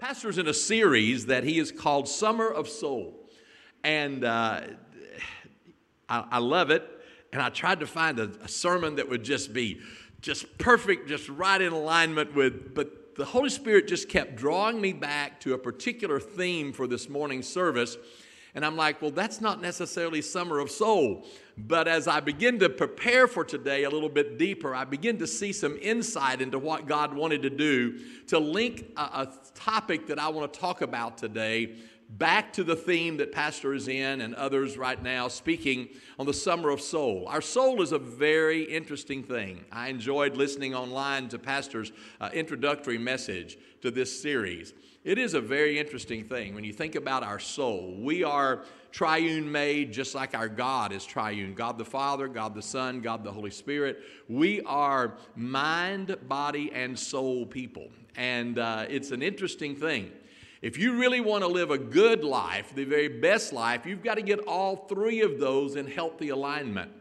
Pastor's in a series that he has called Summer of Soul. And uh, I, I, love it. And I tried to find a, a sermon that would just be just perfect, just right in alignment with, but the Holy Spirit just kept drawing me back to a particular theme for this morning's service. And I'm like, well, that's not necessarily Summer of Soul. But as I begin to prepare for today a little bit deeper, I begin to see some insight into what God wanted to do to link a, a topic that I want to talk about today back to the theme that Pastor is in and others right now speaking on the summer of soul. Our soul is a very interesting thing. I enjoyed listening online to Pastor's uh, introductory message to this series. It is a very interesting thing when you think about our soul. We are triune made just like our God is triune God the Father, God the Son, God the Holy Spirit. We are mind, body, and soul people. And uh, it's an interesting thing. If you really want to live a good life, the very best life, you've got to get all three of those in healthy alignment.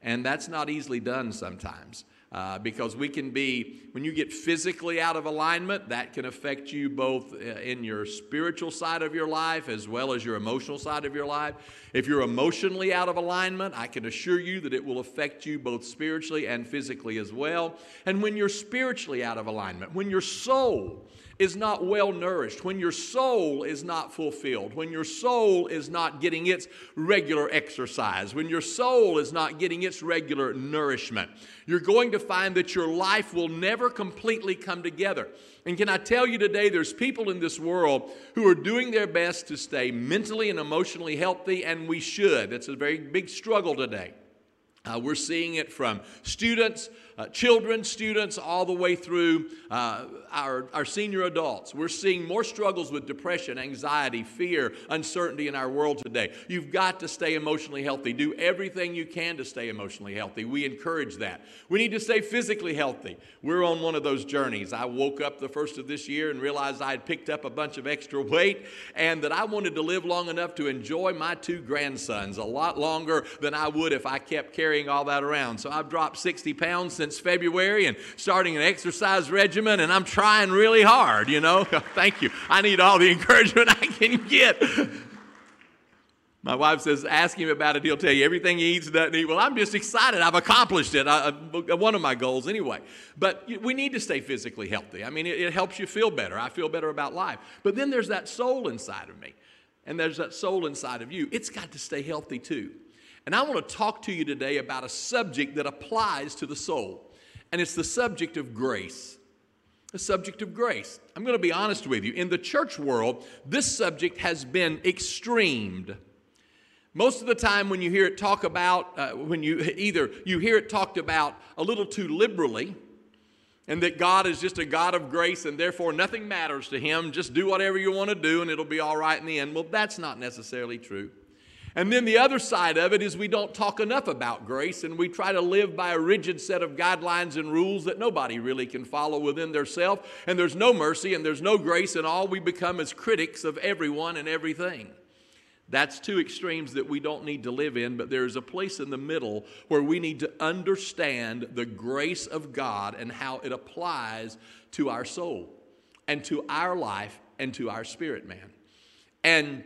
And that's not easily done sometimes. Uh, because we can be, when you get physically out of alignment, that can affect you both uh, in your spiritual side of your life as well as your emotional side of your life. If you're emotionally out of alignment, I can assure you that it will affect you both spiritually and physically as well. And when you're spiritually out of alignment, when your soul is not well nourished, when your soul is not fulfilled, when your soul is not getting its regular exercise, when your soul is not getting its regular nourishment, you're going to find that your life will never completely come together. And can I tell you today, there's people in this world who are doing their best to stay mentally and emotionally healthy, and we should. That's a very big struggle today. Uh, we're seeing it from students, uh, children, students, all the way through uh, our, our senior adults. We're seeing more struggles with depression, anxiety, fear, uncertainty in our world today. You've got to stay emotionally healthy. Do everything you can to stay emotionally healthy. We encourage that. We need to stay physically healthy. We're on one of those journeys. I woke up the first of this year and realized I had picked up a bunch of extra weight and that I wanted to live long enough to enjoy my two grandsons a lot longer than I would if I kept carrying all that around. So I've dropped 60 pounds since February and starting an exercise regimen, and I'm trying really hard, you know. Thank you. I need all the encouragement I can get. My wife says, ask him about it. He'll tell you everything he eats doesn't eat. Well, I'm just excited. I've accomplished it. I, I, uh, one of my goals, anyway. But we need to stay physically healthy. I mean, it, it helps you feel better. I feel better about life. But then there's that soul inside of me, and there's that soul inside of you. It's got to stay healthy too. And I want to talk to you today about a subject that applies to the soul, and it's the subject of grace. The subject of grace. I'm going to be honest with you. In the church world, this subject has been extremed. Most of the time, when you hear it talk about, uh, when you either you hear it talked about a little too liberally, and that God is just a God of grace and therefore nothing matters to Him, just do whatever you want to do and it'll be all right in the end. Well, that's not necessarily true. And then the other side of it is we don't talk enough about grace and we try to live by a rigid set of guidelines and rules that nobody really can follow within their self. And there's no mercy and there's no grace, and all we become is critics of everyone and everything. That's two extremes that we don't need to live in, but there's a place in the middle where we need to understand the grace of God and how it applies to our soul and to our life and to our spirit, man. And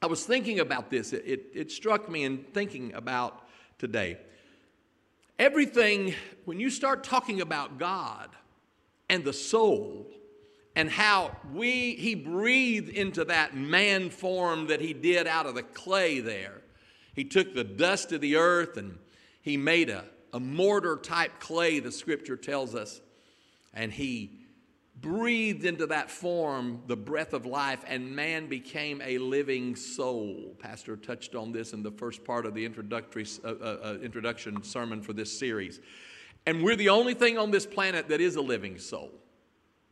I was thinking about this. It, it, it, struck me in thinking about today. Everything, when you start talking about God and the soul and how we, He breathed into that man form that He did out of the clay there. He took the dust of the earth and He made a, a mortar type clay, the scripture tells us, and He breathed into that form the breath of life, and man became a living soul. Pastor touched on this in the first part of the introductory uh, uh, uh, introduction sermon for this series. And we're the only thing on this planet that is a living soul.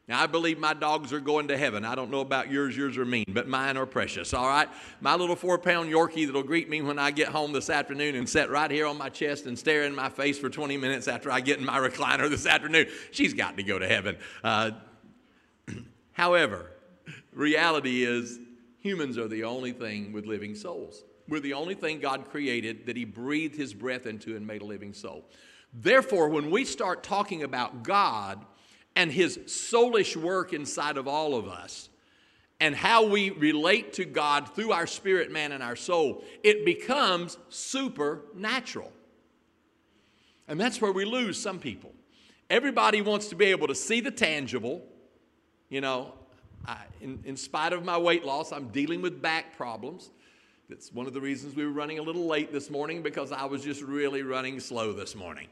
Now, I believe my dogs are going to heaven. I don't know about yours, yours are mean, but mine are precious, all right? My little four pound Yorkie that'll greet me when I get home this afternoon and sit right here on my chest and stare in my face for 20 minutes after I get in my recliner this afternoon, she's got to go to heaven. Uh, However, reality is humans are the only thing with living souls. We're the only thing God created that He breathed His breath into and made a living soul. Therefore, when we start talking about God and His soulish work inside of all of us, and how we relate to God through our spirit, man, and our soul, it becomes supernatural. And that's where we lose some people. Everybody wants to be able to see the tangible. You know, I, in, in spite of my weight loss, I'm dealing with back problems. That's one of the reasons we were running a little late this morning because I was just really running slow this morning.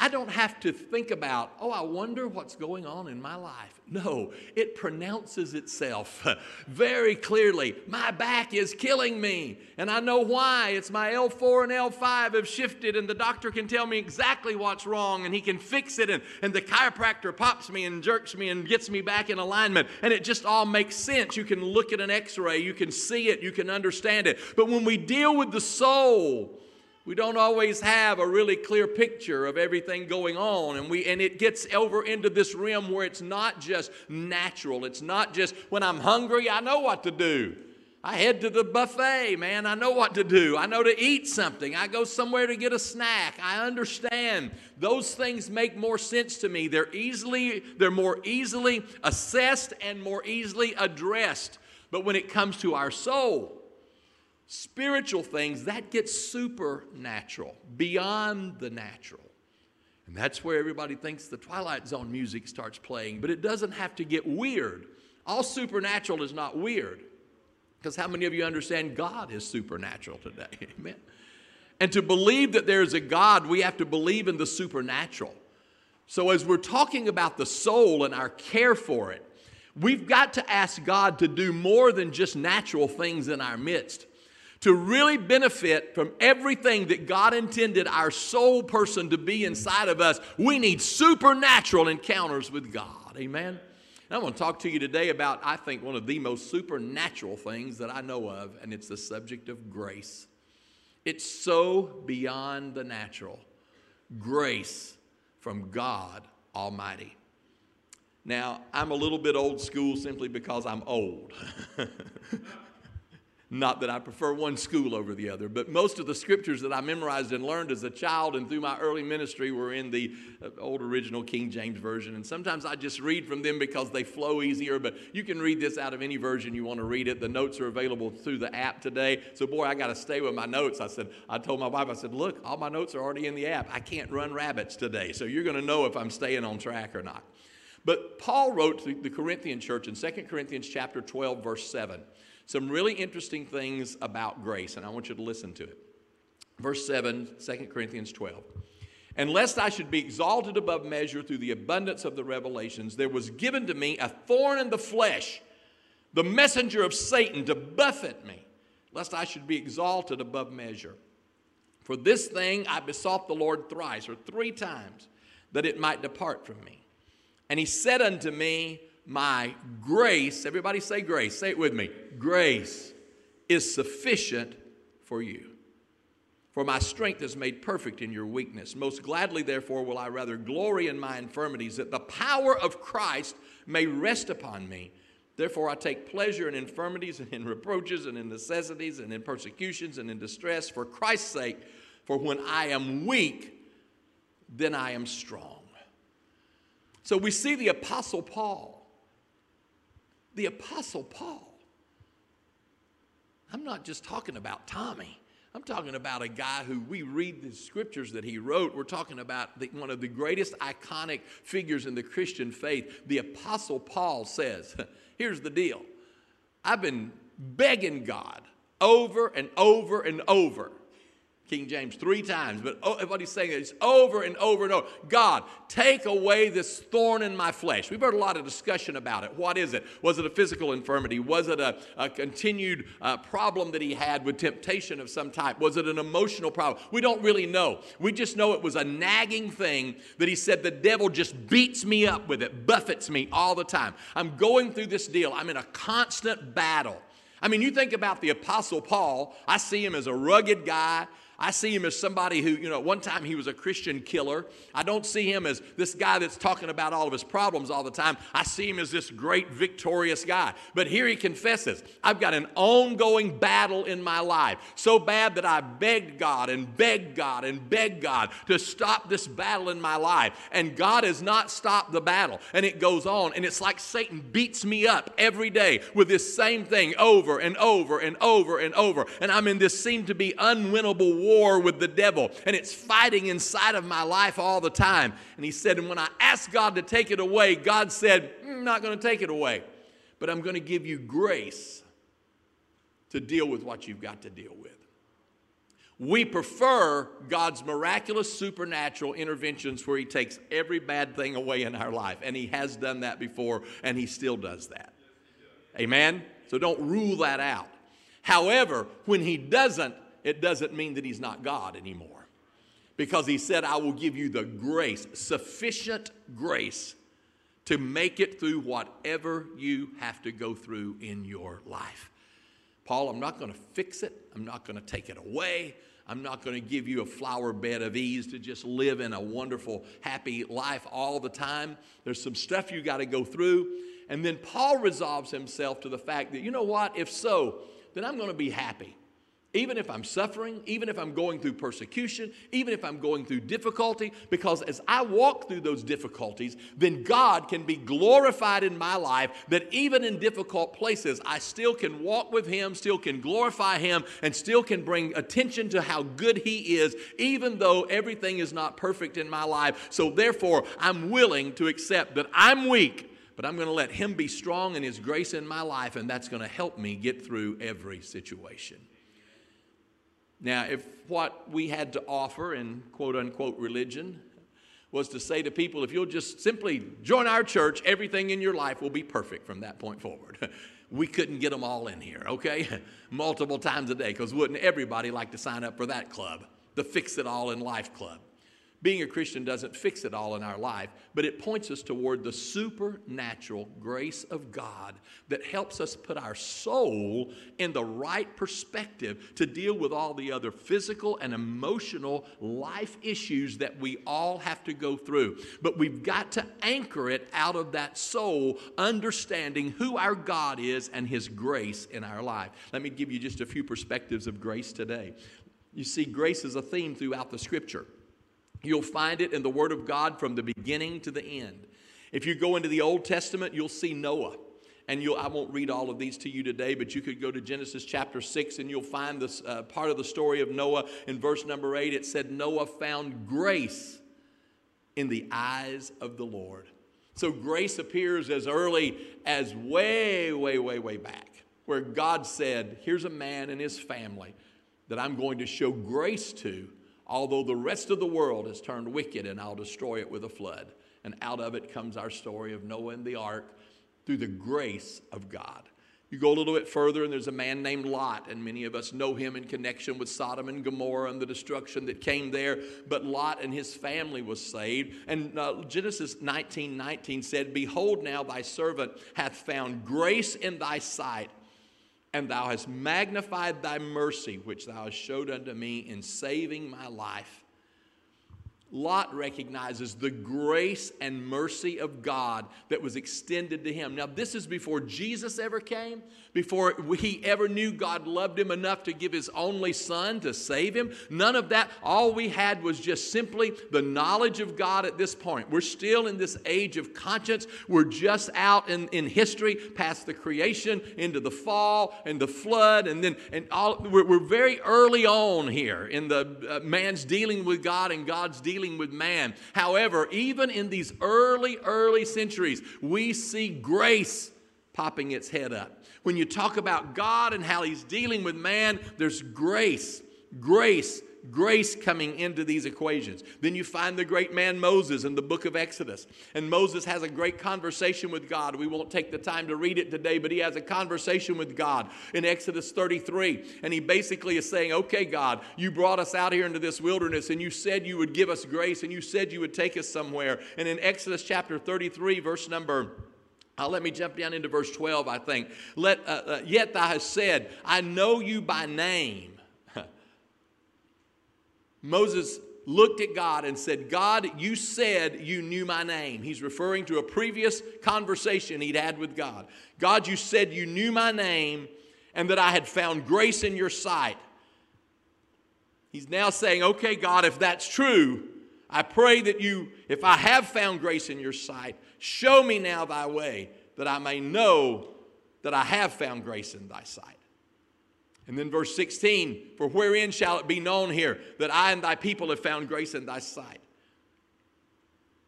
I don't have to think about, oh, I wonder what's going on in my life. No, it pronounces itself very clearly. My back is killing me, and I know why. It's my L4 and L5 have shifted, and the doctor can tell me exactly what's wrong, and he can fix it, and, and the chiropractor pops me and jerks me and gets me back in alignment, and it just all makes sense. You can look at an x ray, you can see it, you can understand it. But when we deal with the soul, we don't always have a really clear picture of everything going on and we and it gets over into this realm where it's not just natural. It's not just when i'm hungry i know what to do. I head to the buffet man i know what to do. I know to eat something. I go somewhere to get a snack. I understand. Those things make more sense to me. They're easily they're more easily assessed and more easily addressed. But when it comes to our soul spiritual things, that gets supernatural, beyond the natural. And that's where everybody thinks the Twilight Zone music starts playing, but it doesn't have to get weird. All supernatural is not weird. Because how many of you understand God is supernatural today? Amen. And to believe that there is a God, we have to believe in the supernatural. So, as we're talking about the soul and our care for it, we've got to ask God to do more than just natural things in our midst to really benefit from everything that God intended our soul person to be inside of us, we need supernatural encounters with God. Amen. And I want to talk to you today about, I think, one of the most supernatural things that I know of, and it's the subject of grace. It's so beyond the natural. Grace from God Almighty. Now, I'm a little bit old school simply because I'm old. Not that I prefer one school over the other, but most of the scriptures that I memorized and learned as a child and through my early ministry were in the uh, old original King James Version. And sometimes I just read from them because they flow easier, but you can read this out of any version you want to read it. The notes are available through the app today. So, boy, I got to stay with my notes. I said, I told my wife, I said, look, all my notes are already in the app. I can't run rabbits today. So, you're going to know if I'm staying on track or not. But Paul wrote to the Corinthian church in 2 Corinthians chapter 12, verse 7 some really interesting things about grace, and I want you to listen to it. Verse 7, 2 Corinthians 12. And lest I should be exalted above measure through the abundance of the revelations, there was given to me a thorn in the flesh, the messenger of Satan to buffet me, lest I should be exalted above measure. For this thing I besought the Lord thrice or three times, that it might depart from me. And he said unto me, my grace, everybody say grace, say it with me. Grace is sufficient for you. For my strength is made perfect in your weakness. Most gladly, therefore, will I rather glory in my infirmities, that the power of Christ may rest upon me. Therefore, I take pleasure in infirmities and in reproaches and in necessities and in persecutions and in distress for Christ's sake. For when I am weak, then I am strong. So we see the Apostle Paul the Apostle Paul. I'm not just talking about Tommy. I'm talking about a guy who we read the scriptures that he wrote. We're talking about the, one of the greatest iconic figures in the Christian faith. The Apostle Paul says, Here's the deal I've been begging God over and over and over King James three times, but oh, what he's saying is over and over and over God, take away this thorn in my flesh. We've heard a lot of discussion about it. What is it? Was it a physical infirmity? Was it a, a continued uh, problem that he had with temptation of some type? Was it an emotional problem? We don't really know. We just know it was a nagging thing that he said the devil just beats me up with it, buffets me all the time. I'm going through this deal, I'm in a constant battle. I mean, you think about the Apostle Paul, I see him as a rugged guy. I see him as somebody who, you know, one time he was a Christian killer. I don't see him as this guy that's talking about all of his problems all the time. I see him as this great victorious guy. But here he confesses, I've got an ongoing battle in my life. So bad that I begged God and begged God and begged God to stop this battle in my life. And God has not stopped the battle. And it goes on. And it's like Satan beats me up every day with this same thing over and over and over and over. And I'm in this seem to be unwinnable war war with the devil and it's fighting inside of my life all the time. And he said, and when I asked God to take it away, God said, mm, I'm not going to take it away, but I'm going to give you grace to deal with what you've got to deal with. We prefer God's miraculous supernatural interventions where He takes every bad thing away in our life. And He has done that before, and He still does that. Amen? So don't rule that out. However, when He doesn't, it doesn't mean that he's not God anymore. Because he said, I will give you the grace, sufficient grace to make it through whatever you have to go through in your life. Paul, I'm not going to fix it. I'm not going to take it away. I'm not going to give you a flower bed of ease to just live in a wonderful, happy life all the time. There's some stuff you got to go through. And then Paul resolves himself to the fact that, you know what, if so, then I'm going to be happy. Even if I'm suffering, even if I'm going through persecution, even if I'm going through difficulty, because as I walk through those difficulties, then God can be glorified in my life. That even in difficult places, I still can walk with Him, still can glorify Him, and still can bring attention to how good He is, even though everything is not perfect in my life. So, therefore, I'm willing to accept that I'm weak, but I'm going to let Him be strong in His grace in my life, and that's going to help me get through every situation. Now, if what we had to offer in quote unquote religion was to say to people, if you'll just simply join our church, everything in your life will be perfect from that point forward. we couldn't get them all in here, okay? Multiple times a day, because wouldn't everybody like to sign up for that club, the Fix It All in Life Club? Being a Christian doesn't fix it all in our life, but it points us toward the supernatural grace of God that helps us put our soul in the right perspective to deal with all the other physical and emotional life issues that we all have to go through. But we've got to anchor it out of that soul, understanding who our God is and His grace in our life. Let me give you just a few perspectives of grace today. You see, grace is a theme throughout the scripture. You'll find it in the Word of God from the beginning to the end. If you go into the Old Testament, you'll see Noah. And you'll, I won't read all of these to you today, but you could go to Genesis chapter 6 and you'll find this uh, part of the story of Noah. In verse number 8, it said, Noah found grace in the eyes of the Lord. So grace appears as early as way, way, way, way back, where God said, Here's a man and his family that I'm going to show grace to although the rest of the world has turned wicked, and I'll destroy it with a flood. And out of it comes our story of Noah and the ark through the grace of God. You go a little bit further, and there's a man named Lot, and many of us know him in connection with Sodom and Gomorrah and the destruction that came there. But Lot and his family was saved. And uh, Genesis 19 19 said, Behold, now thy servant hath found grace in thy sight, and thou hast magnified thy mercy, which thou hast showed unto me in saving my life. Lot recognizes the grace and mercy of God that was extended to him. Now, this is before Jesus ever came, before he ever knew God loved him enough to give his only son to save him. None of that. All we had was just simply the knowledge of God at this point. We're still in this age of conscience. We're just out in, in history past the creation into the fall and the flood. And then, and all, we're, we're very early on here in the uh, man's dealing with God and God's dealing dealing with man. However, even in these early, early centuries, we see grace popping its head up. When you talk about God and how He's dealing with man, there's grace. Grace grace coming into these equations. Then you find the great man Moses in the book of Exodus. And Moses has a great conversation with God. We won't take the time to read it today, but he has a conversation with God in Exodus 33. And he basically is saying, Okay, God, you brought us out here into this wilderness and you said you would give us grace and you said you would take us somewhere. And in Exodus chapter 33, verse number uh, let me jump down into verse 12, I think. Let, uh, uh, yet thou hast said, I know you by name Moses looked at God and said, God, you said you knew my name. He's referring to a previous conversation he'd had with God. God, you said you knew my name and that I had found grace in your sight. He's now saying, Okay, God, if that's true, I pray that you, if I have found grace in your sight, show me now thy way, that I may know that I have found grace in thy sight. And then verse 16, for wherein shall it be known here that I and thy people have found grace in thy sight?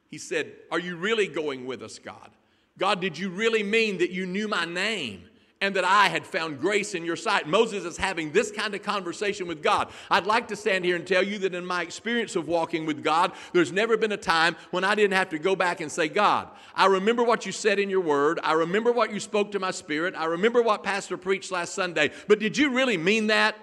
He said, Are you really going with us, God? God, did you really mean that you knew my name? And that I had found grace in your sight. Moses is having this kind of conversation with God. I'd like to stand here and tell you that in my experience of walking with God, there's never been a time when I didn't have to go back and say, God, I remember what you said in your word. I remember what you spoke to my spirit. I remember what Pastor preached last Sunday. But did you really mean that?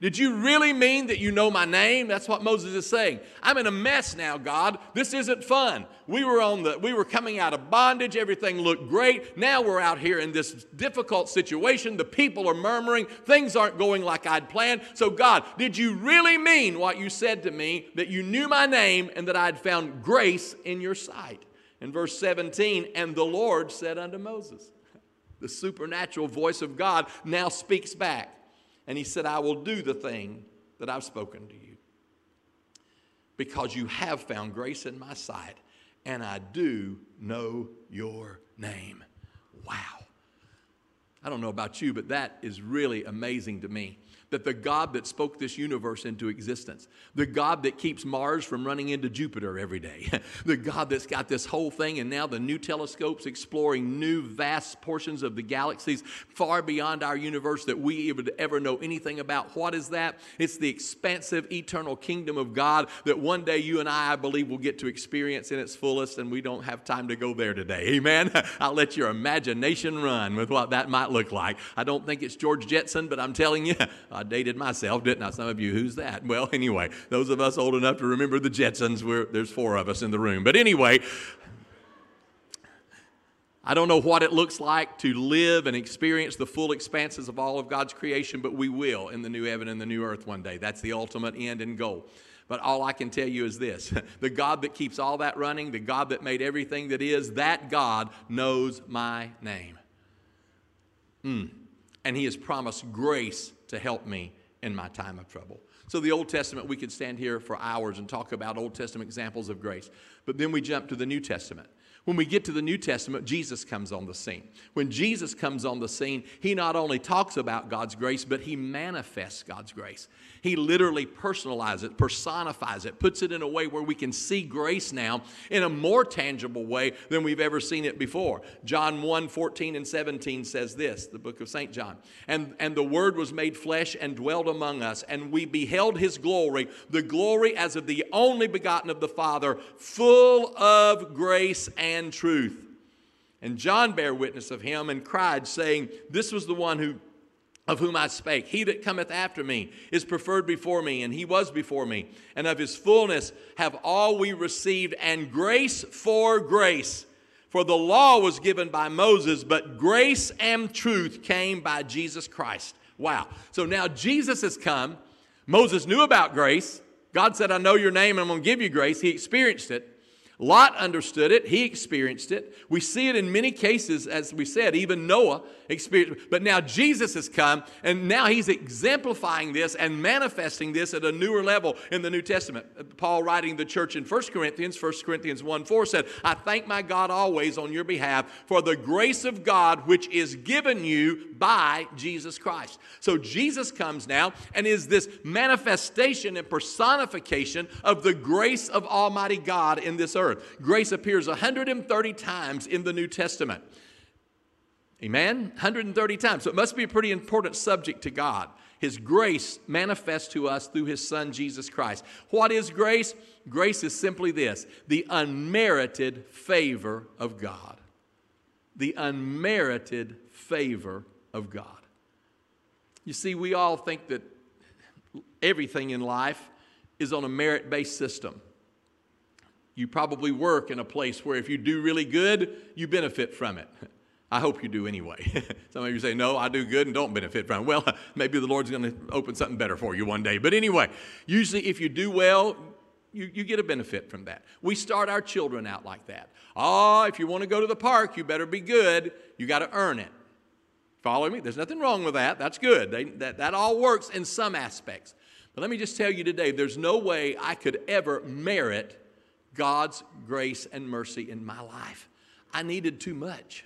Did you really mean that you know my name? That's what Moses is saying. I'm in a mess now, God. This isn't fun. We were on the we were coming out of bondage, everything looked great. Now we're out here in this difficult situation. The people are murmuring, things aren't going like I'd planned. So God, did you really mean what you said to me that you knew my name and that I'd found grace in your sight? In verse 17, and the Lord said unto Moses, the supernatural voice of God now speaks back. And he said, I will do the thing that I've spoken to you. Because you have found grace in my sight, and I do know your name. Wow. I don't know about you, but that is really amazing to me that the God that spoke this universe into existence, the God that keeps Mars from running into Jupiter every day, the God that's got this whole thing, and now the new telescopes exploring new vast portions of the galaxies far beyond our universe that we would ever know anything about. What is that? It's the expansive, eternal kingdom of God that one day you and I, I believe, will get to experience in its fullest, and we don't have time to go there today. Amen? I'll let your imagination run with what that might look like. I don't think it's George Jetson, but I'm telling you, dated myself, didn't I? Some of you, who's that? Well, anyway, those of us old enough to remember the Jetsons, we're, there's four of us in the room. But anyway, I don't know what it looks like to live and experience the full expanses of all of God's creation, but we will in the new heaven and the new earth one day. That's the ultimate end and goal. But all I can tell you is this the God that keeps all that running, the God that made everything that is, that God knows my name. Mm. And He has promised grace to help me in my time of trouble. So, the Old Testament, we could stand here for hours and talk about Old Testament examples of grace. But then we jump to the New Testament. When we get to the New Testament, Jesus comes on the scene. When Jesus comes on the scene, he not only talks about God's grace, but he manifests God's grace. He literally personalizes it, personifies it, puts it in a way where we can see grace now in a more tangible way than we've ever seen it before. John 1 14 and 17 says this, the book of St. John. And, and the Word was made flesh and dwelt among us, and we beheld his glory, the glory as of the only begotten of the Father, full of grace and truth. And John bare witness of him and cried, saying, This was the one who of whom I spake. He that cometh after me is preferred before me, and he was before me. And of his fullness have all we received, and grace for grace. For the law was given by Moses, but grace and truth came by Jesus Christ. Wow. So now Jesus has come. Moses knew about grace. God said, I know your name and I'm going to give you grace. He experienced it. Lot understood it, he experienced it. We see it in many cases, as we said, even Noah experienced it. But now Jesus has come, and now he's exemplifying this and manifesting this at a newer level in the New Testament. Paul, writing the church in 1 Corinthians, 1 Corinthians 1 4 said, I thank my God always on your behalf for the grace of God which is given you by Jesus Christ. So Jesus comes now and is this manifestation and personification of the grace of Almighty God in this earth earth. Grace appears 130 times in the New Testament. Amen? 130 times. So it must be a pretty important subject to God. His grace manifests to us through His Son, Jesus Christ. What is grace? Grace is simply this the unmerited favor of God. The unmerited favor of God. You see, we all think that everything in life is on a merit based system. You probably work in a place where if you do really good, you benefit from it. I hope you do anyway. Some of you say, No, I do good and don't benefit from it. Well, maybe the Lord's going to open something better for you one day. But anyway, usually if you do well, you, you get a benefit from that. We start our children out like that. Oh, if you want to go to the park, you better be good. You got to earn it. Follow me? There's nothing wrong with that. That's good. They, that, that all works in some aspects. But let me just tell you today there's no way I could ever merit God's grace and mercy in my life. I needed too much.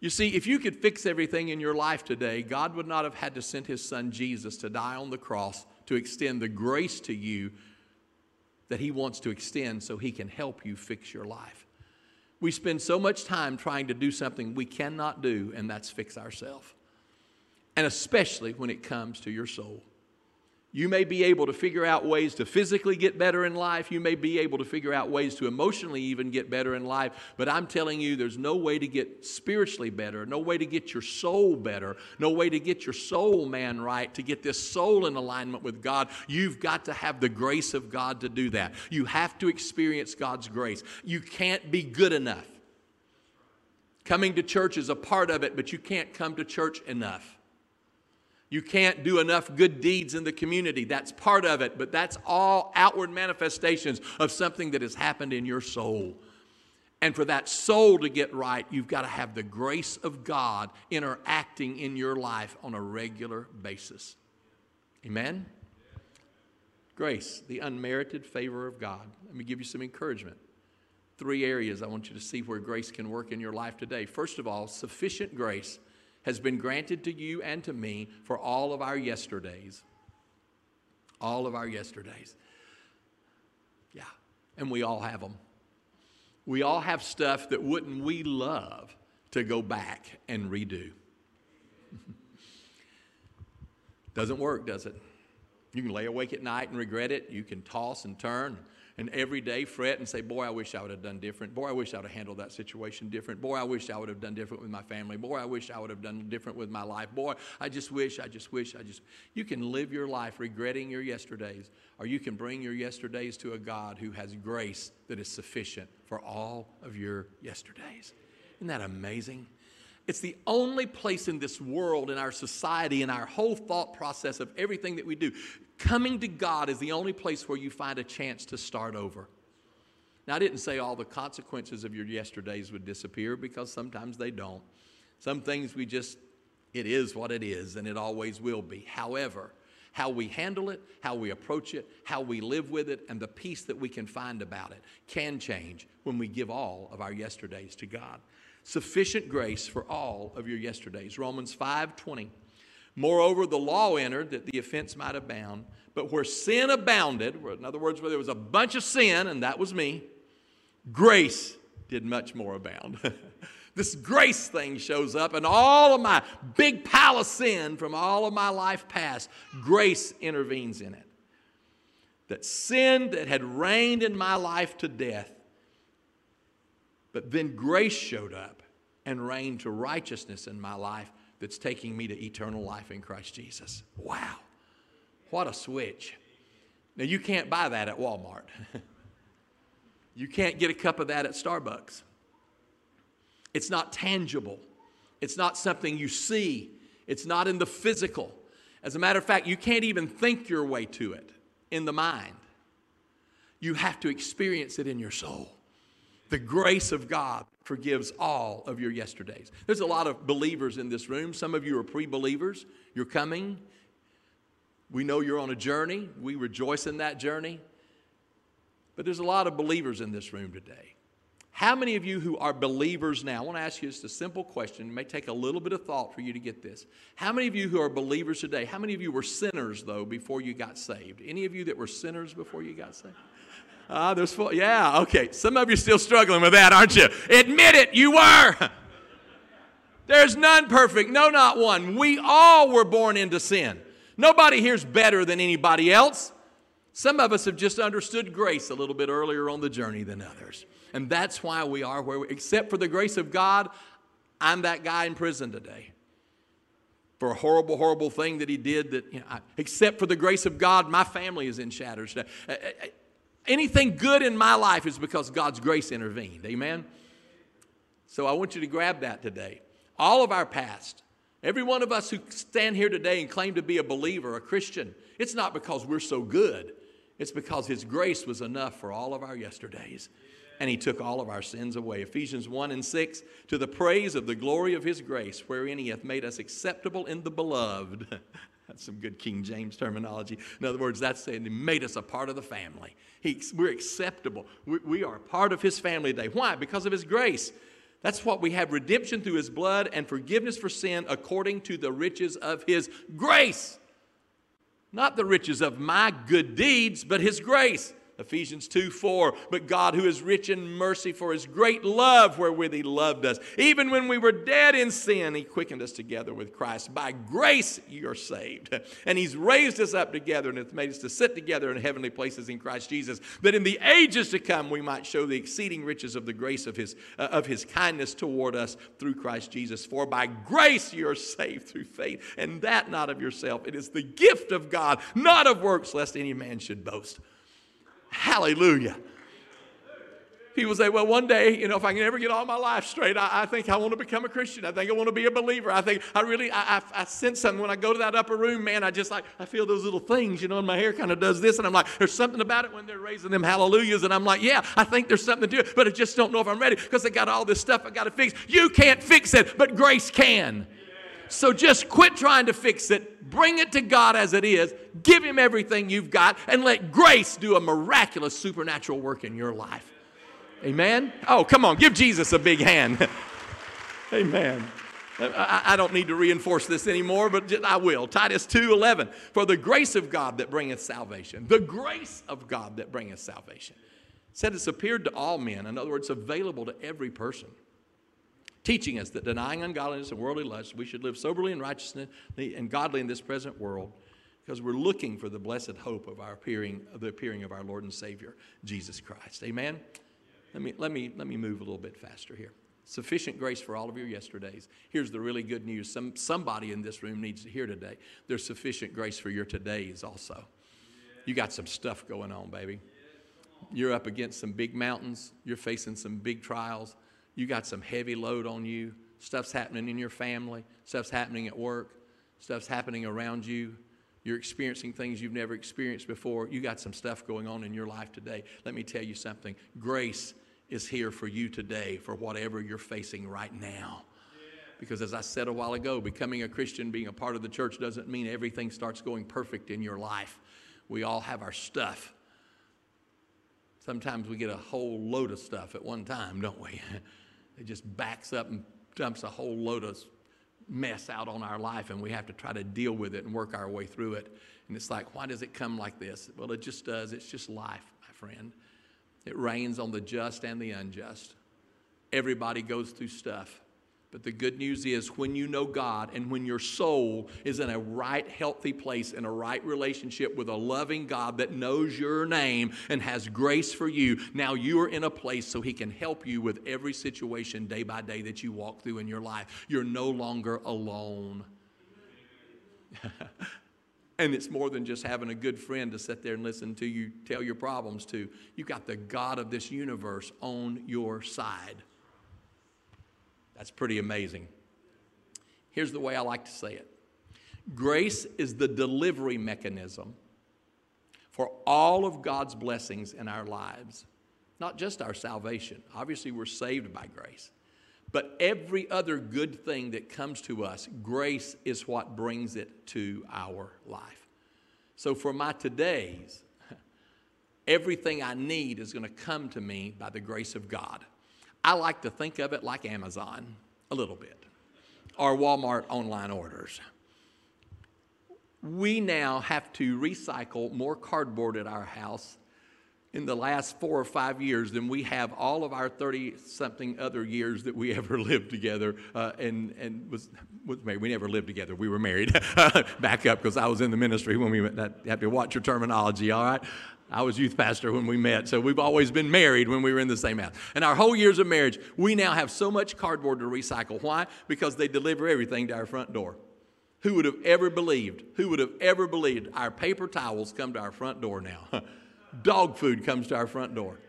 You see, if you could fix everything in your life today, God would not have had to send his son Jesus to die on the cross to extend the grace to you that he wants to extend so he can help you fix your life. We spend so much time trying to do something we cannot do, and that's fix ourselves. And especially when it comes to your soul. You may be able to figure out ways to physically get better in life. You may be able to figure out ways to emotionally even get better in life. But I'm telling you, there's no way to get spiritually better, no way to get your soul better, no way to get your soul man right, to get this soul in alignment with God. You've got to have the grace of God to do that. You have to experience God's grace. You can't be good enough. Coming to church is a part of it, but you can't come to church enough. You can't do enough good deeds in the community. That's part of it, but that's all outward manifestations of something that has happened in your soul. And for that soul to get right, you've got to have the grace of God interacting in your life on a regular basis. Amen? Grace, the unmerited favor of God. Let me give you some encouragement. Three areas I want you to see where grace can work in your life today. First of all, sufficient grace has been granted to you and to me for all of our yesterdays. All of our yesterdays. Yeah, and we all have them. We all have stuff that wouldn't we love to go back and redo. Doesn't work, does it? You can lay awake at night and regret it. You can toss and turn and every day fret and say, Boy, I wish I would have done different. Boy, I wish I would have handled that situation different. Boy, I wish I would have done different with my family. Boy, I wish I would have done different with my life. Boy, I just wish, I just wish, I just. You can live your life regretting your yesterdays, or you can bring your yesterdays to a God who has grace that is sufficient for all of your yesterdays. Isn't that amazing? It's the only place in this world, in our society, in our whole thought process of everything that we do. Coming to God is the only place where you find a chance to start over. Now, I didn't say all the consequences of your yesterdays would disappear because sometimes they don't. Some things we just, it is what it is, and it always will be. However, how we handle it, how we approach it, how we live with it, and the peace that we can find about it can change when we give all of our yesterdays to God. Sufficient grace for all of your yesterdays. Romans 5 20. Moreover, the law entered that the offense might abound. But where sin abounded, in other words, where there was a bunch of sin, and that was me, grace did much more abound. this grace thing shows up, and all of my big pile of sin from all of my life past, grace intervenes in it. That sin that had reigned in my life to death, but then grace showed up and reigned to righteousness in my life that's taking me to eternal life in Christ Jesus. Wow. What a switch. Now, you can't buy that at Walmart. you can't get a cup of that at Starbucks. It's not tangible, it's not something you see, it's not in the physical. As a matter of fact, you can't even think your way to it in the mind. You have to experience it in your soul. The grace of God forgives all of your yesterdays. There's a lot of believers in this room. Some of you are pre believers. You're coming. We know you're on a journey. We rejoice in that journey. But there's a lot of believers in this room today. How many of you who are believers now? I want to ask you just a simple question. It may take a little bit of thought for you to get this. How many of you who are believers today, how many of you were sinners, though, before you got saved? Any of you that were sinners before you got saved? Ah, uh, there's four. Yeah, okay. Some of you still struggling with that, aren't you? Admit it, you were. There's none perfect, no, not one. We all were born into sin. Nobody here's better than anybody else. Some of us have just understood grace a little bit earlier on the journey than others. And that's why we are where we, except for the grace of God, I'm that guy in prison today. For a horrible, horrible thing that he did that, you know, I, except for the grace of God, my family is in shatters today. Anything good in my life is because God's grace intervened. Amen? So I want you to grab that today. All of our past, every one of us who stand here today and claim to be a believer, a Christian, it's not because we're so good, it's because His grace was enough for all of our yesterdays. And He took all of our sins away. Ephesians 1 and 6 To the praise of the glory of His grace, wherein He hath made us acceptable in the beloved. That's some good King James terminology. In other words, that's saying He made us a part of the family. He, we're acceptable. We, we are part of His family today. Why? Because of His grace. That's what we have redemption through His blood and forgiveness for sin according to the riches of His grace. Not the riches of my good deeds, but His grace. Ephesians 2 4. But God, who is rich in mercy for his great love wherewith he loved us, even when we were dead in sin, he quickened us together with Christ. By grace you are saved. And he's raised us up together and hath made us to sit together in heavenly places in Christ Jesus, that in the ages to come we might show the exceeding riches of the grace of his, uh, of his kindness toward us through Christ Jesus. For by grace you are saved through faith, and that not of yourself. It is the gift of God, not of works, lest any man should boast. Hallelujah. People say, well, one day, you know, if I can ever get all my life straight, I, I, think I want to become a Christian. I think I want to be a believer. I think I really, I, I, I, sense something when I go to that upper room, man. I just like, I feel those little things, you know, and my hair kind of does this. And I'm like, there's something about it when they're raising them hallelujahs. And I'm like, yeah, I think there's something to it, but I just don't know if I'm ready because I got all this stuff I got to fix. You can't fix it, but grace can. So just quit trying to fix it. Bring it to God as it is. Give Him everything you've got and let grace do a miraculous supernatural work in your life. Amen? Oh, come on, give Jesus a big hand. Amen. I, don't need to reinforce this anymore, but I will. Titus 2:11. For the grace of God that bringeth salvation. The grace of God that bringeth salvation. said it's appeared to all men. In other words, available to every person teaching us that denying ungodliness and worldly lust, we should live soberly and righteously and godly in this present world because we're looking for the blessed hope of our appearing of the appearing of our Lord and Savior Jesus Christ. Amen. Let me let me let me move a little bit faster here. Sufficient grace for all of your yesterdays. Here's the really good news. Some somebody in this room needs to hear today. There's sufficient grace for your todays also. You got some stuff going on, baby. You're up against some big mountains. You're facing some big trials you got some heavy load on you. Stuff's happening in your family, stuff's happening at work, stuff's happening around you. You're experiencing things you've never experienced before. You got some stuff going on in your life today. Let me tell you something grace is here for you today for whatever you're facing right now. Because as I said a while ago, becoming a Christian, being a part of the church doesn't mean everything starts going perfect in your life. We all have our stuff. Sometimes we get a whole load of stuff at one time, don't we? It just backs up and dumps a whole load of mess out on our life, and we have to try to deal with it and work our way through it. And it's like, why does it come like this? Well, it just does. It's just life, my friend. It rains on the just and the unjust. Everybody goes through stuff. But the good news is when you know God and when your soul is in a right, healthy place, in a right relationship with a loving God that knows your name and has grace for you, now you are in a place so He can help you with every situation day by day that you walk through in your life. You're no longer alone. and it's more than just having a good friend to sit there and listen to you tell your problems to. You've got the God of this universe on your side. That's pretty amazing. Here's the way I like to say it grace is the delivery mechanism for all of God's blessings in our lives, not just our salvation. Obviously, we're saved by grace. But every other good thing that comes to us, grace is what brings it to our life. So for my todays, everything I need is going to come to me by the grace of God. I like to think of it like Amazon a little bit or Walmart online orders. We now have to recycle more cardboard at our house in the last four or five years than we have all of our 30 something other years that we ever lived together uh, and, and was, was married. We never lived together. We were married. Back up because I was in the ministry when we went. You have to watch your terminology, all right? I was youth pastor when we met, so we've always been married when we were in the same house. And our whole years of marriage, we now have so much cardboard to recycle. Why? Because they deliver everything to our front door. Who would have ever believed? Who would have ever believed our paper towels come to our front door now? Dog food comes to our front door.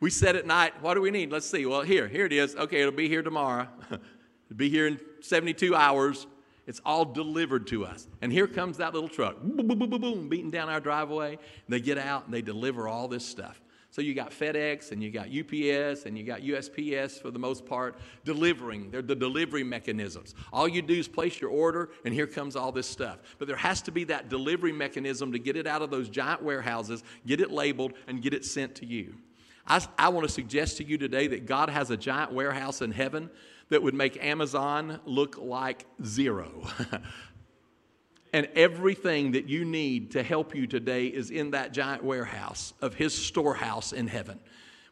we said at night, what do we need? Let's see. Well, here, here it is. Okay, it'll be here tomorrow. it'll be here in 72 hours. It's all delivered to us. And here comes that little truck, boom, boom, boom, boom, boom, beating down our driveway. They get out and they deliver all this stuff. So you got FedEx and you got UPS and you got USPS for the most part delivering. They're the delivery mechanisms. All you do is place your order and here comes all this stuff. But there has to be that delivery mechanism to get it out of those giant warehouses, get it labeled, and get it sent to you. I, I want to suggest to you today that God has a giant warehouse in heaven that would make Amazon look like zero. And everything that you need to help you today is in that giant warehouse of His storehouse in heaven.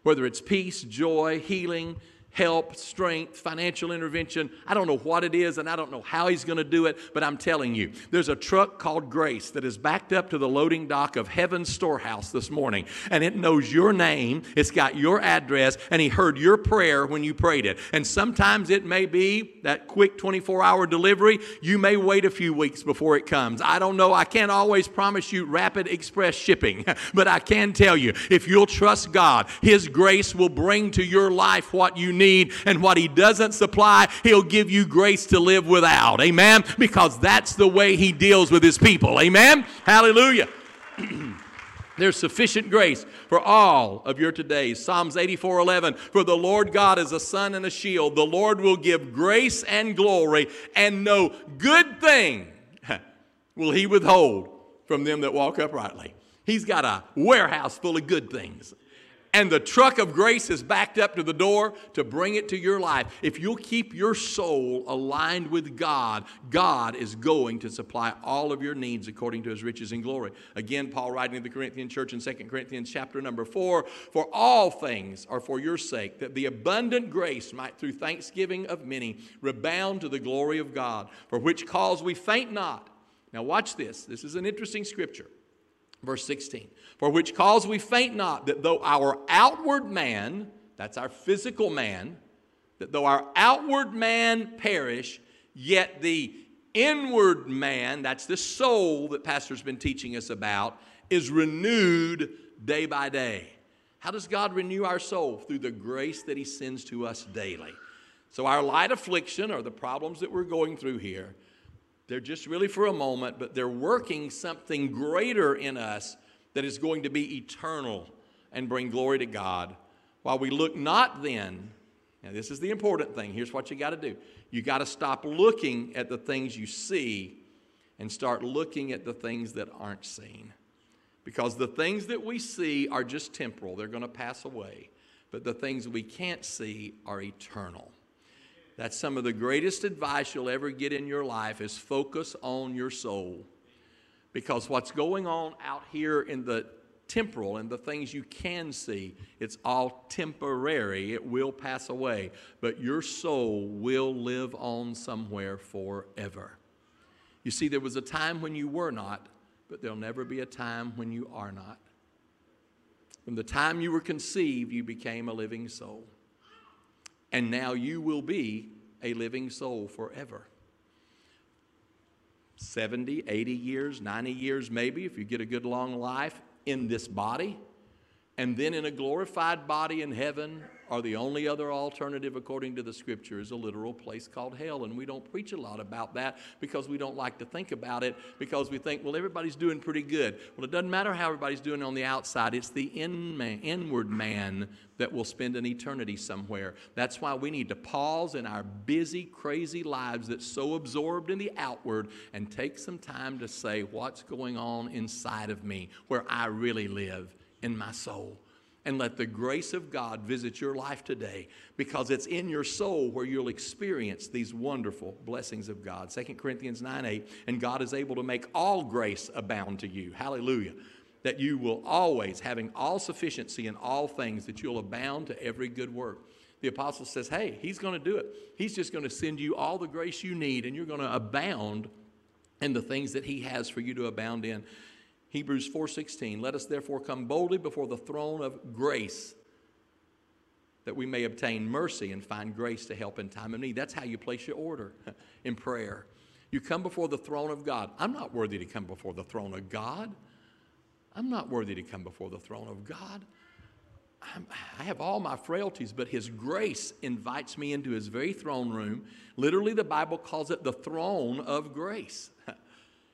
Whether it's peace, joy, healing, help, strength, financial intervention. I don't know what it is and I don't know how he's going to do it, but I'm telling you, there's a truck called Grace that is backed up to the loading dock of Heaven's storehouse this morning, and it knows your name, it's got your address, and he heard your prayer when you prayed it. And sometimes it may be that quick 24 hour delivery. You may wait a few weeks before it comes. I don't know. I can't always promise you rapid express shipping, but I can tell you if you'll trust God, his grace will bring to your life what you need need, and what He doesn't supply, He'll give you grace to live without. Amen? Because that's the way He deals with His people. Amen? Hallelujah. There's sufficient grace for all of your todays. Psalms 84 11. For the Lord God is a sun and a shield. The Lord will give grace and glory, and no good thing will he withhold from them that walk uprightly. He's got a warehouse full of good things and the truck of grace is backed up to the door to bring it to your life. If you'll keep your soul aligned with God, God is going to supply all of your needs according to his riches and glory. Again, Paul writing to the Corinthian church in 2 Corinthians chapter number 4, for all things are for your sake, that the abundant grace might through thanksgiving of many rebound to the glory of God, for which cause we faint not. Now watch this. This is an interesting scripture. Verse 16, for which cause we faint not, that though our outward man, that's our physical man, that though our outward man perish, yet the inward man, that's the soul that Pastor's been teaching us about, is renewed day by day. How does God renew our soul? Through the grace that He sends to us daily. So, our light affliction or the problems that we're going through here they're just really for a moment, but they're working something greater in us that is going to be eternal and bring glory to God. While we look not then, now this is the important thing. Here's what you got to do you got to stop looking at the things you see and start looking at the things that aren't seen. Because the things that we see are just temporal, they're going to pass away. But the things we can't see are eternal. That's some of the greatest advice you'll ever get in your life is focus on your soul. Because what's going on out here in the temporal and the things you can see, it's all temporary. It will pass away. But your soul will live on somewhere forever. You see, there was a time when you were not, but there'll never be a time when you are not. From the time you were conceived, you became a living soul and now you will be a living soul forever. 70, 80 years, 90 years, maybe, if you get a good long life in this body, and then in a glorified body in heaven or the only other alternative, according to the scripture, is a literal place called hell. And we don't preach a lot about that because we don't like to think about it because we think, well, everybody's doing pretty good. Well, it doesn't matter how everybody's doing on the outside, it's the in man, inward man that will spend an eternity somewhere. That's why we need to pause in our busy, crazy lives that's so absorbed in the outward and take some time to say, what's going on inside of me where I really live in my soul and let the grace of God visit your life today because it's in your soul where you'll experience these wonderful blessings of God. 2 Corinthians 9 8, and God is able to make all grace abound to you. Hallelujah. That you will always, having all sufficiency in all things, that you'll abound to every good work. The apostle says, Hey, he's going to do it. He's just going to send you all the grace you need, and you're going to abound in the things that he has for you to abound in. Hebrews 4:16 Let us therefore come boldly before the throne of grace that we may obtain mercy and find grace to help in time of need. That's how you place your order in prayer. You come before the throne of God. I'm not worthy to come before the throne of God. I'm not worthy to come before the throne of God. I'm, I have all my frailties, but His grace invites me into His very throne room. Literally, the Bible calls it the throne of grace.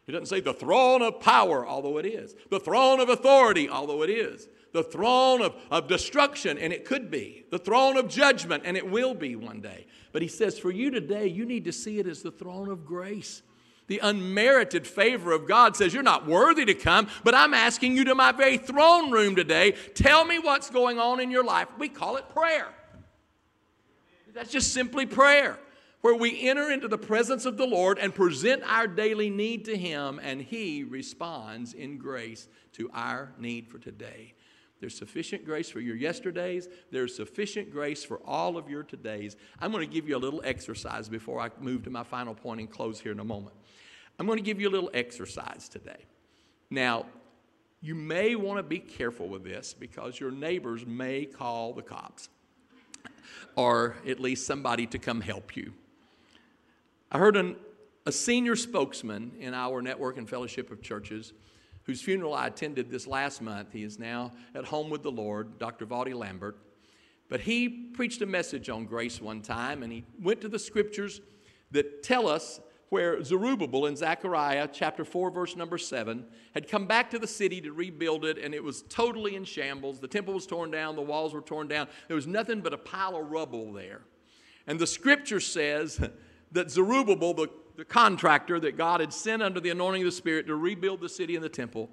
It doesn't say the throne of power, although it is, the throne of authority, although it is, the throne of, of destruction, and it could be, the throne of judgment, and it will be one day. But he says, for you today, you need to see it as the throne of grace. The unmerited favor of God says, You're not worthy to come, but I'm asking you to my very throne room today. Tell me what's going on in your life. We call it prayer. That's just simply prayer, where we enter into the presence of the Lord and present our daily need to Him, and He responds in grace to our need for today. There's sufficient grace for your yesterdays. There's sufficient grace for all of your todays. I'm going to give you a little exercise before I move to my final point and close here in a moment. I'm going to give you a little exercise today. Now, you may want to be careful with this because your neighbors may call the cops or at least somebody to come help you. I heard an, a senior spokesman in our network and fellowship of churches whose funeral I attended this last month. He is now at home with the Lord, Dr. Valdi Lambert. But he preached a message on grace one time, and he went to the scriptures that tell us where Zerubbabel in Zechariah chapter 4, verse number 7, had come back to the city to rebuild it, and it was totally in shambles. The temple was torn down, the walls were torn down. There was nothing but a pile of rubble there. And the scripture says that Zerubbabel, the, the contractor that God had sent under the anointing of the Spirit to rebuild the city and the temple,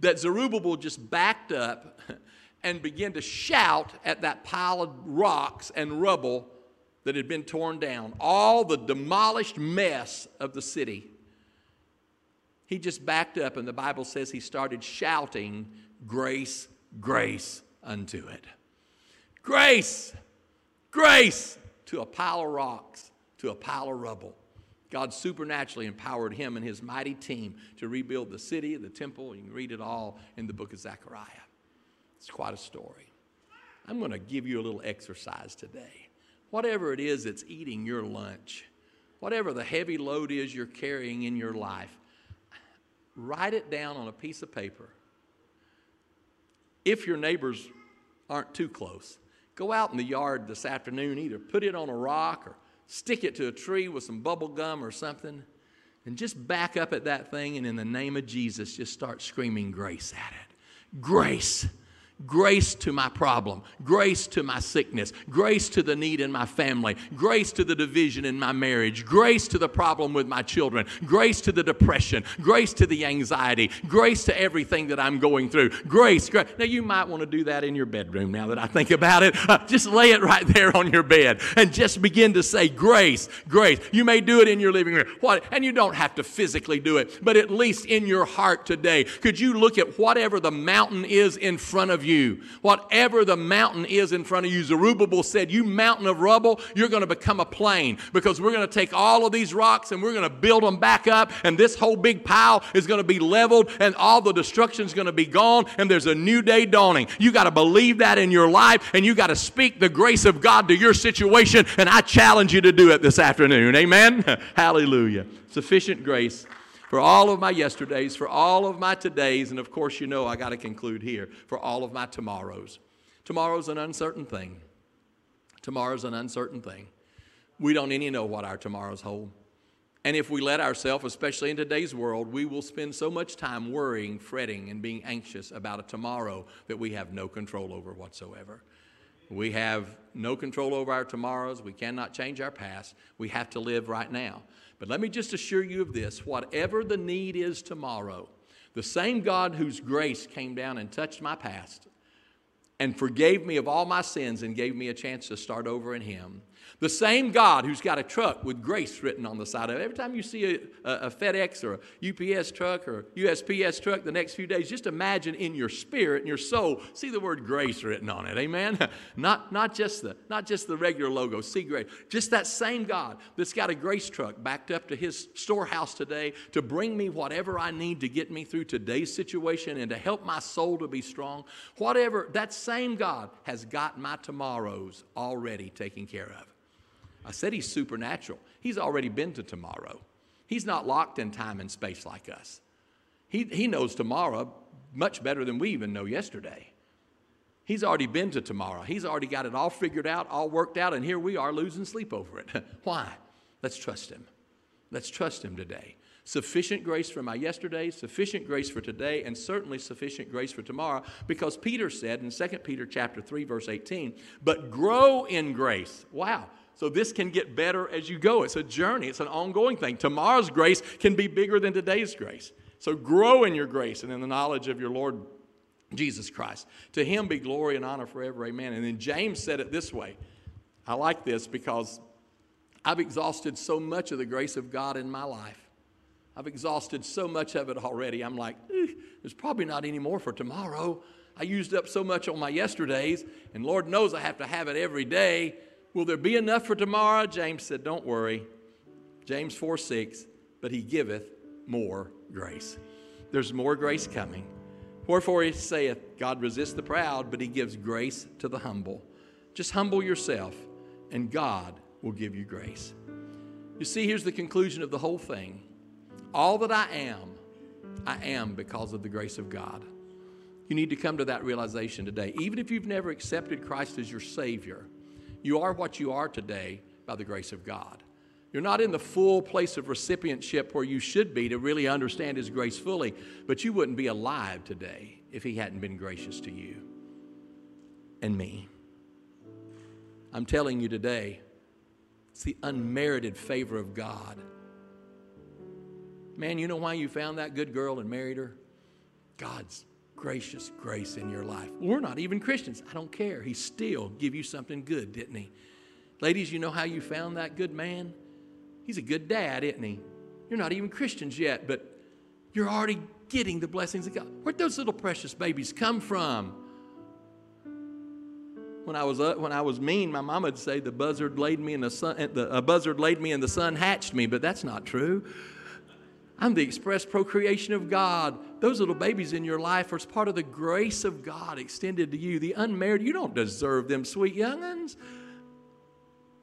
that Zerubbabel just backed up and began to shout at that pile of rocks and rubble that had been torn down, all the demolished mess of the city. He just backed up, and the Bible says he started shouting, Grace, grace unto it. Grace, grace to a pile of rocks, to a pile of rubble. God supernaturally empowered him and his mighty team to rebuild the city, the temple. You can read it all in the book of Zechariah. It's quite a story. I'm going to give you a little exercise today whatever it is that's eating your lunch, whatever the heavy load is you're carrying in your life, write it down on a piece of paper. If your neighbors aren't too close, go out in the yard this afternoon, either put it on a rock or stick it to a tree with some bubble gum or something, and just back up at that thing and in the name of Jesus, just start screaming grace at it. Grace Grace to my problem, grace to my sickness, grace to the need in my family, grace to the division in my marriage, grace to the problem with my children, grace to the depression, grace to the anxiety, grace to everything that I'm going through. Grace, grace. Now, you might want to do that in your bedroom now that I think about it. Uh, just lay it right there on your bed and just begin to say, Grace, grace. You may do it in your living room. What? And you don't have to physically do it, but at least in your heart today, could you look at whatever the mountain is in front of you. Whatever the mountain is in front of you, Zerubbabel said, You mountain of rubble, you're going to become a plain because we're going to take all of these rocks and we're going to build them back up, and this whole big pile is going to be leveled, and all the destruction is going to be gone, and there's a new day dawning. You got to believe that in your life, and you got to speak the grace of God to your situation, and I challenge you to do it this afternoon. Amen? Hallelujah. Sufficient grace for all of my yesterdays, for all of my todays, and of course, you know I got to conclude here, for all of my tomorrows. Tomorrow's an uncertain thing. Tomorrow's an uncertain thing. We don't any know what our tomorrows hold. And if we let ourselves, especially in today's world, we will spend so much time worrying, fretting, and being anxious about a tomorrow that we have no control over whatsoever. We have no control over our tomorrows. We cannot change our past. We have to live right now. But let me just assure you of this whatever the need is tomorrow, the same God whose grace came down and touched my past and forgave me of all my sins and gave me a chance to start over in Him the same God who's got a truck with grace written on the side of it. Every time you see a, a, FedEx or a UPS truck or USPS truck the next few days, just imagine in your spirit and your soul, see the word grace written on it. Amen? not, not, just the, not just the regular logo, see grace. Just that same God that's got a grace truck backed up to his storehouse today to bring me whatever I need to get me through today's situation and to help my soul to be strong. Whatever, that same God has got my tomorrows already taken care of. I said he's supernatural. He's already been to tomorrow. He's not locked in time and space like us. He, he knows tomorrow much better than we even know yesterday. He's already been to tomorrow. He's already got it all figured out, all worked out, and here we are losing sleep over it. Why? Let's trust Him. Let's trust Him today. Sufficient grace for my yesterday, sufficient grace for today, and certainly sufficient grace for tomorrow, because Peter said in 2 Peter chapter 3, verse 18, but grow in grace. Wow. So this can get better as you go. It's a journey, it's an ongoing thing. Tomorrow's grace can be bigger than today's grace. So grow in your grace and in the knowledge of your Lord Jesus Christ. To him be glory and honor forever. Amen. And then James said it this way. I like this because I've exhausted so much of the grace of God in my life. I've exhausted so much of it already. I'm like, there's probably not any more for tomorrow. I used up so much on my yesterdays, and Lord knows I have to have it every day. Will there be enough for tomorrow? James said, Don't worry. James 4 6, but he giveth more grace. There's more grace coming. Wherefore he saith, God resists the proud, but he gives grace to the humble. Just humble yourself, and God will give you grace. You see, here's the conclusion of the whole thing all that I am, I am because of the grace of God. You need to come to that realization today. Even if you've never accepted Christ as your Savior, you are what you are today by the grace of God. You're not in the full place of recipientship where you should be to really understand His grace fully, but you wouldn't be alive today if He hadn't been gracious to you and me. I'm telling you today, it's the unmerited favor of God. Man, you know why you found that good girl and married her? God's gracious grace in your life. We're not even Christians. I don't care. He still give you something good, didn't he? Ladies, you know how you found that good man? He's a good dad, isn't he? You're not even Christians yet, but you're already getting the blessings of God. Where'd those little precious babies come from? When I was uh, when I was mean, my mama would say the buzzard laid me in the sun. The, a buzzard laid me and the sun hatched me, but that's not true. I'm the express procreation of God. Those little babies in your life are part of the grace of God extended to you. The unmarried, you don't deserve them, sweet young'uns.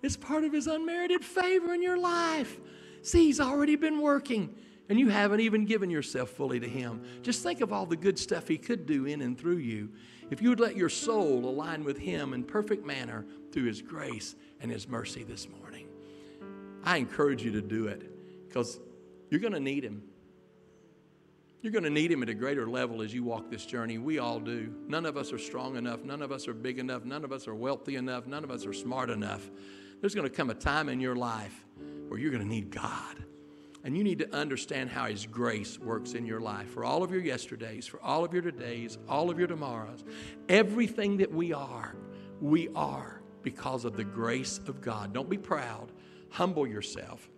It's part of His unmerited favor in your life. See, He's already been working, and you haven't even given yourself fully to Him. Just think of all the good stuff He could do in and through you if you would let your soul align with Him in perfect manner through His grace and His mercy this morning. I encourage you to do it because you're going to need Him. You're going to need Him at a greater level as you walk this journey. We all do. None of us are strong enough. None of us are big enough. None of us are wealthy enough. None of us are smart enough. There's going to come a time in your life where you're going to need God. And you need to understand how His grace works in your life for all of your yesterdays, for all of your todays, all of your tomorrows. Everything that we are, we are because of the grace of God. Don't be proud. Humble yourself.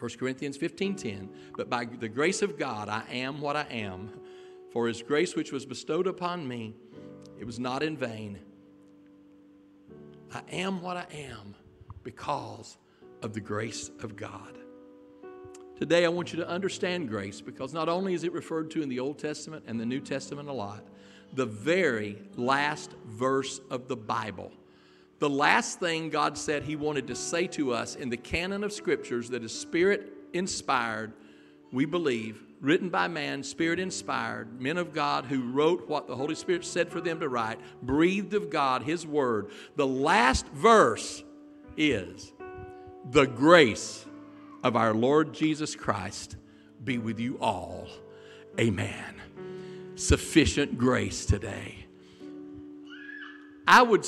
1 Corinthians 15:10, but by the grace of God I am what I am, for his grace which was bestowed upon me, it was not in vain. I am what I am because of the grace of God. Today I want you to understand grace because not only is it referred to in the Old Testament and the New Testament a lot, the very last verse of the Bible the last thing God said He wanted to say to us in the canon of scriptures that is spirit inspired, we believe, written by man, spirit inspired, men of God who wrote what the Holy Spirit said for them to write, breathed of God, His word. The last verse is the grace of our Lord Jesus Christ be with you all. Amen. Sufficient grace today. I would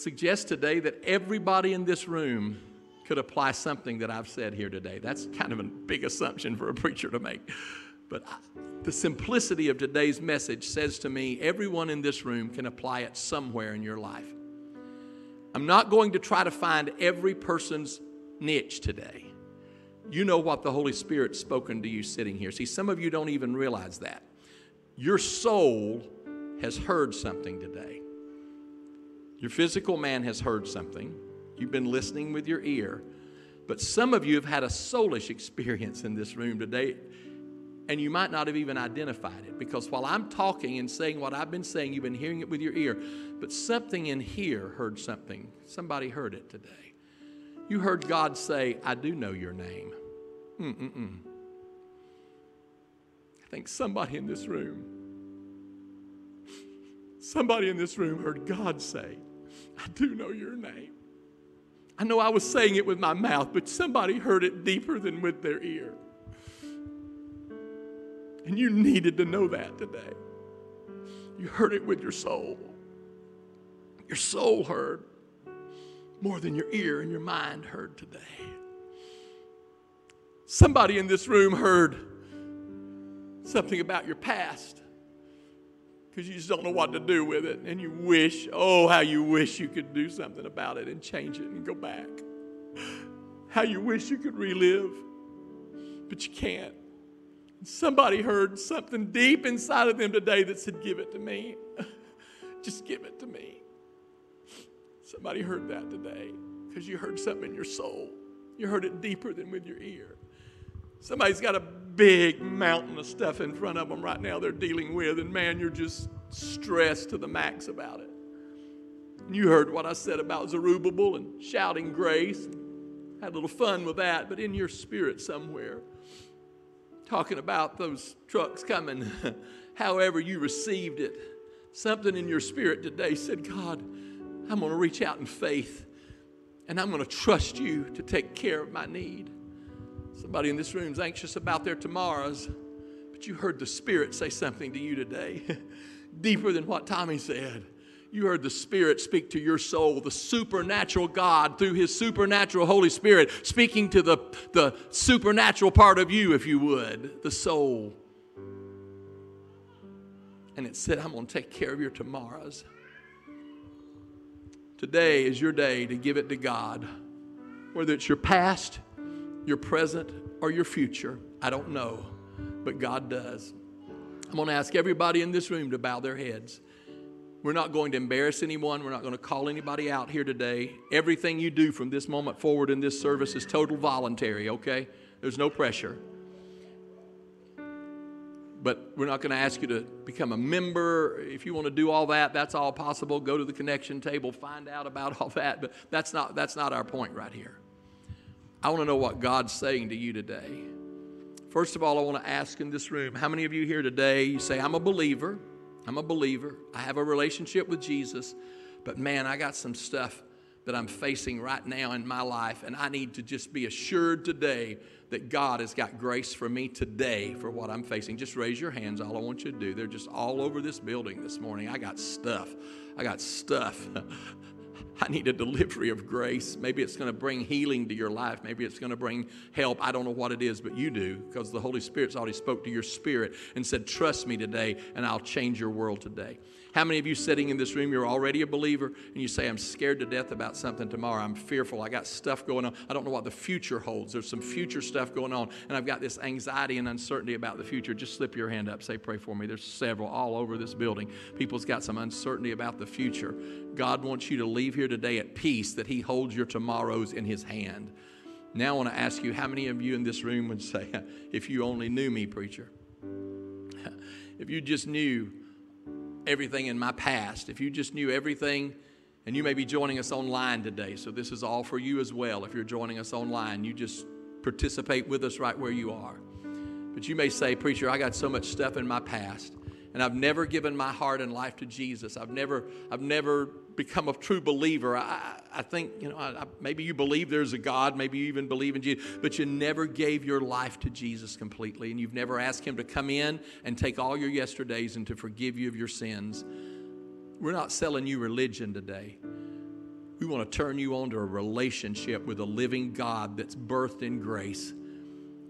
suggest today that everybody in this room could apply something that I've said here today. That's kind of a big assumption for a preacher to make. But the simplicity of today's message says to me everyone in this room can apply it somewhere in your life. I'm not going to try to find every person's niche today. You know what the Holy Spirit's spoken to you sitting here. See, some of you don't even realize that. Your soul has heard something today. Your physical man has heard something. You've been listening with your ear. But some of you have had a soulish experience in this room today, and you might not have even identified it because while I'm talking and saying what I've been saying, you've been hearing it with your ear. But something in here heard something. Somebody heard it today. You heard God say, I do know your name. Mm-mm-mm. I think somebody in this room Somebody in this room heard God say, I do know your name. I know I was saying it with my mouth, but somebody heard it deeper than with their ear. And you needed to know that today. You heard it with your soul. Your soul heard more than your ear and your mind heard today. Somebody in this room heard something about your past because you just don't know what to do with it. And you wish, oh, how you wish you could do something about it and change it and go back. How you wish you could relive, but you can't. Somebody heard something deep inside of them today that said, Give it to me. Just give it to me. Somebody heard that today because you heard something in your soul. You heard it deeper than with your ear. Somebody's got a big mountain of stuff in front of them right now they're dealing with, and man, you're just stressed to the max about it. You heard what I said about Zerubbabel and shouting grace. Had a little fun with that, but in your spirit somewhere, talking about those trucks coming, however you received it, something in your spirit today said, God, I'm going to reach out in faith and I'm going to trust you to take care of my need. Somebody in this room is anxious about their tomorrows, but you heard the Spirit say something to you today, deeper than what Tommy said. You heard the Spirit speak to your soul, the supernatural God through His supernatural Holy Spirit, speaking to the, the supernatural part of you, if you would, the soul. And it said, I'm going to take care of your tomorrows. Today is your day to give it to God, whether it's your past your present, or your future. I don't know, but God does. I'm going to ask everybody in this room to bow their heads. We're not going to embarrass anyone. We're not going to call anybody out here today. Everything you do from this moment forward in this service is total voluntary, okay? There's no pressure. But we're not going to ask you to become a member. If you want to do all that, that's all possible. Go to the connection table, find out about all that. But that's not, that's not our point right here. I want to know what God's saying to you today. First of all, I want to ask in this room how many of you here today, you say, I'm a believer, I'm a believer, I have a relationship with Jesus, but man, I got some stuff that I'm facing right now in my life, and I need to just be assured today that God has got grace for me today for what I'm facing. Just raise your hands, all I want you to do. They're just all over this building this morning. I got stuff. I got stuff I need a delivery of grace. Maybe it's going to bring healing to your life. Maybe it's going to bring help. I don't know what it is, but you do because the Holy Spirit's already spoke to your spirit and said, Trust me today, and I'll change your world today. How many of you sitting in this room, you're already a believer, and you say, I'm scared to death about something tomorrow. I'm fearful. I got stuff going on. I don't know what the future holds. There's some future stuff going on, and I've got this anxiety and uncertainty about the future. Just slip your hand up. Say, Pray for me. There's several all over this building. People's got some uncertainty about the future. God wants you to leave here today at peace that He holds your tomorrows in His hand. Now, I want to ask you how many of you in this room would say, If you only knew me, preacher? if you just knew everything in my past, if you just knew everything, and you may be joining us online today, so this is all for you as well. If you're joining us online, you just participate with us right where you are. But you may say, Preacher, I got so much stuff in my past, and I've never given my heart and life to Jesus. I've never, I've never become a true believer. I, I think, you know, I, maybe you believe there's a God, maybe you even believe in Jesus, but you never gave your life to Jesus completely, and you've never asked Him to come in and take all your yesterdays and to forgive you of your sins. We're not selling you religion today. We want to turn you on to a relationship with a living God that's birthed in grace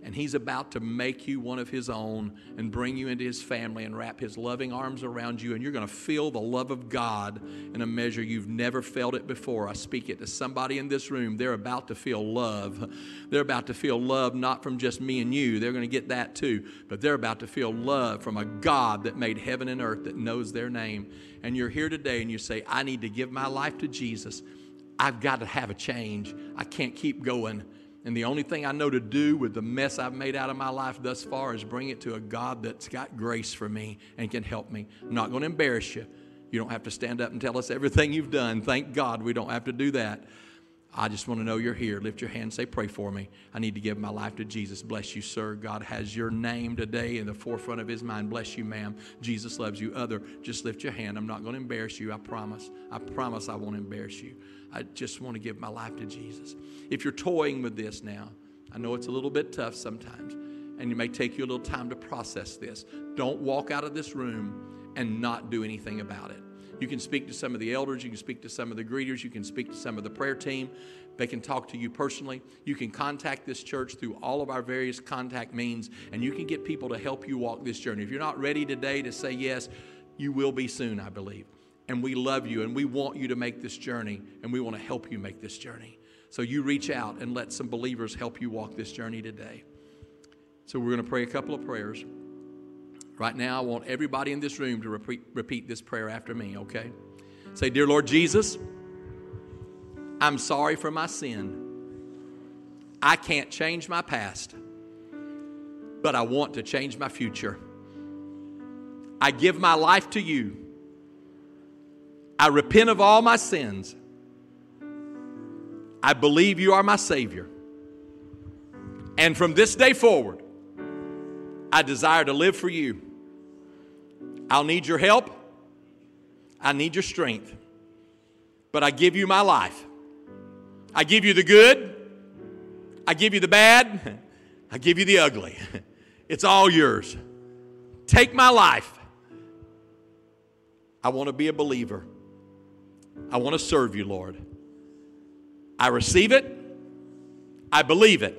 and He's about to make you one of His own and bring you into His family and wrap His loving arms around you. And you're going to feel the love of God in a measure you've never felt it before. I speak it to somebody in this room. They're about to feel love. They're about to feel love not from just me and you, they're going to get that too, but they're about to feel love from a God that made heaven and earth that knows their name. And you're here today and you say, I need to give my life to Jesus. I've got to have a change. I can't keep going. And the only thing I know to do with the mess I've made out of my life thus far is bring it to a God that's got grace for me and can help me. I'm not going to embarrass you. You don't have to stand up and tell us everything you've done. Thank God we don't have to do that. I just want to know you're here. Lift your hand say, Pray for me. I need to give my life to Jesus. Bless you, sir. God has your name today in the forefront of his mind. Bless you, ma'am. Jesus loves you. Other, just lift your hand. I'm not going to embarrass you. I promise. I promise I won't embarrass you. I just want to give my life to Jesus. If you're toying with this now, I know it's a little bit tough sometimes, and it may take you a little time to process this. Don't walk out of this room and not do anything about it. You can speak to some of the elders, you can speak to some of the greeters, you can speak to some of the prayer team. They can talk to you personally. You can contact this church through all of our various contact means, and you can get people to help you walk this journey. If you're not ready today to say yes, you will be soon, I believe. And we love you, and we want you to make this journey, and we want to help you make this journey. So you reach out and let some believers help you walk this journey today. So we're going to pray a couple of prayers. Right now, I want everybody in this room to repeat, repeat this prayer after me, okay? Say, Dear Lord Jesus, I'm sorry for my sin. I can't change my past, but I want to change my future. I give my life to you. I repent of all my sins. I believe you are my Savior. And from this day forward, I desire to live for you. I'll need your help. I need your strength. But I give you my life. I give you the good. I give you the bad. I give you the ugly. It's all yours. Take my life. I want to be a believer. I want to serve you, Lord. I receive it. I believe it.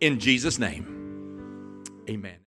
In Jesus' name, amen.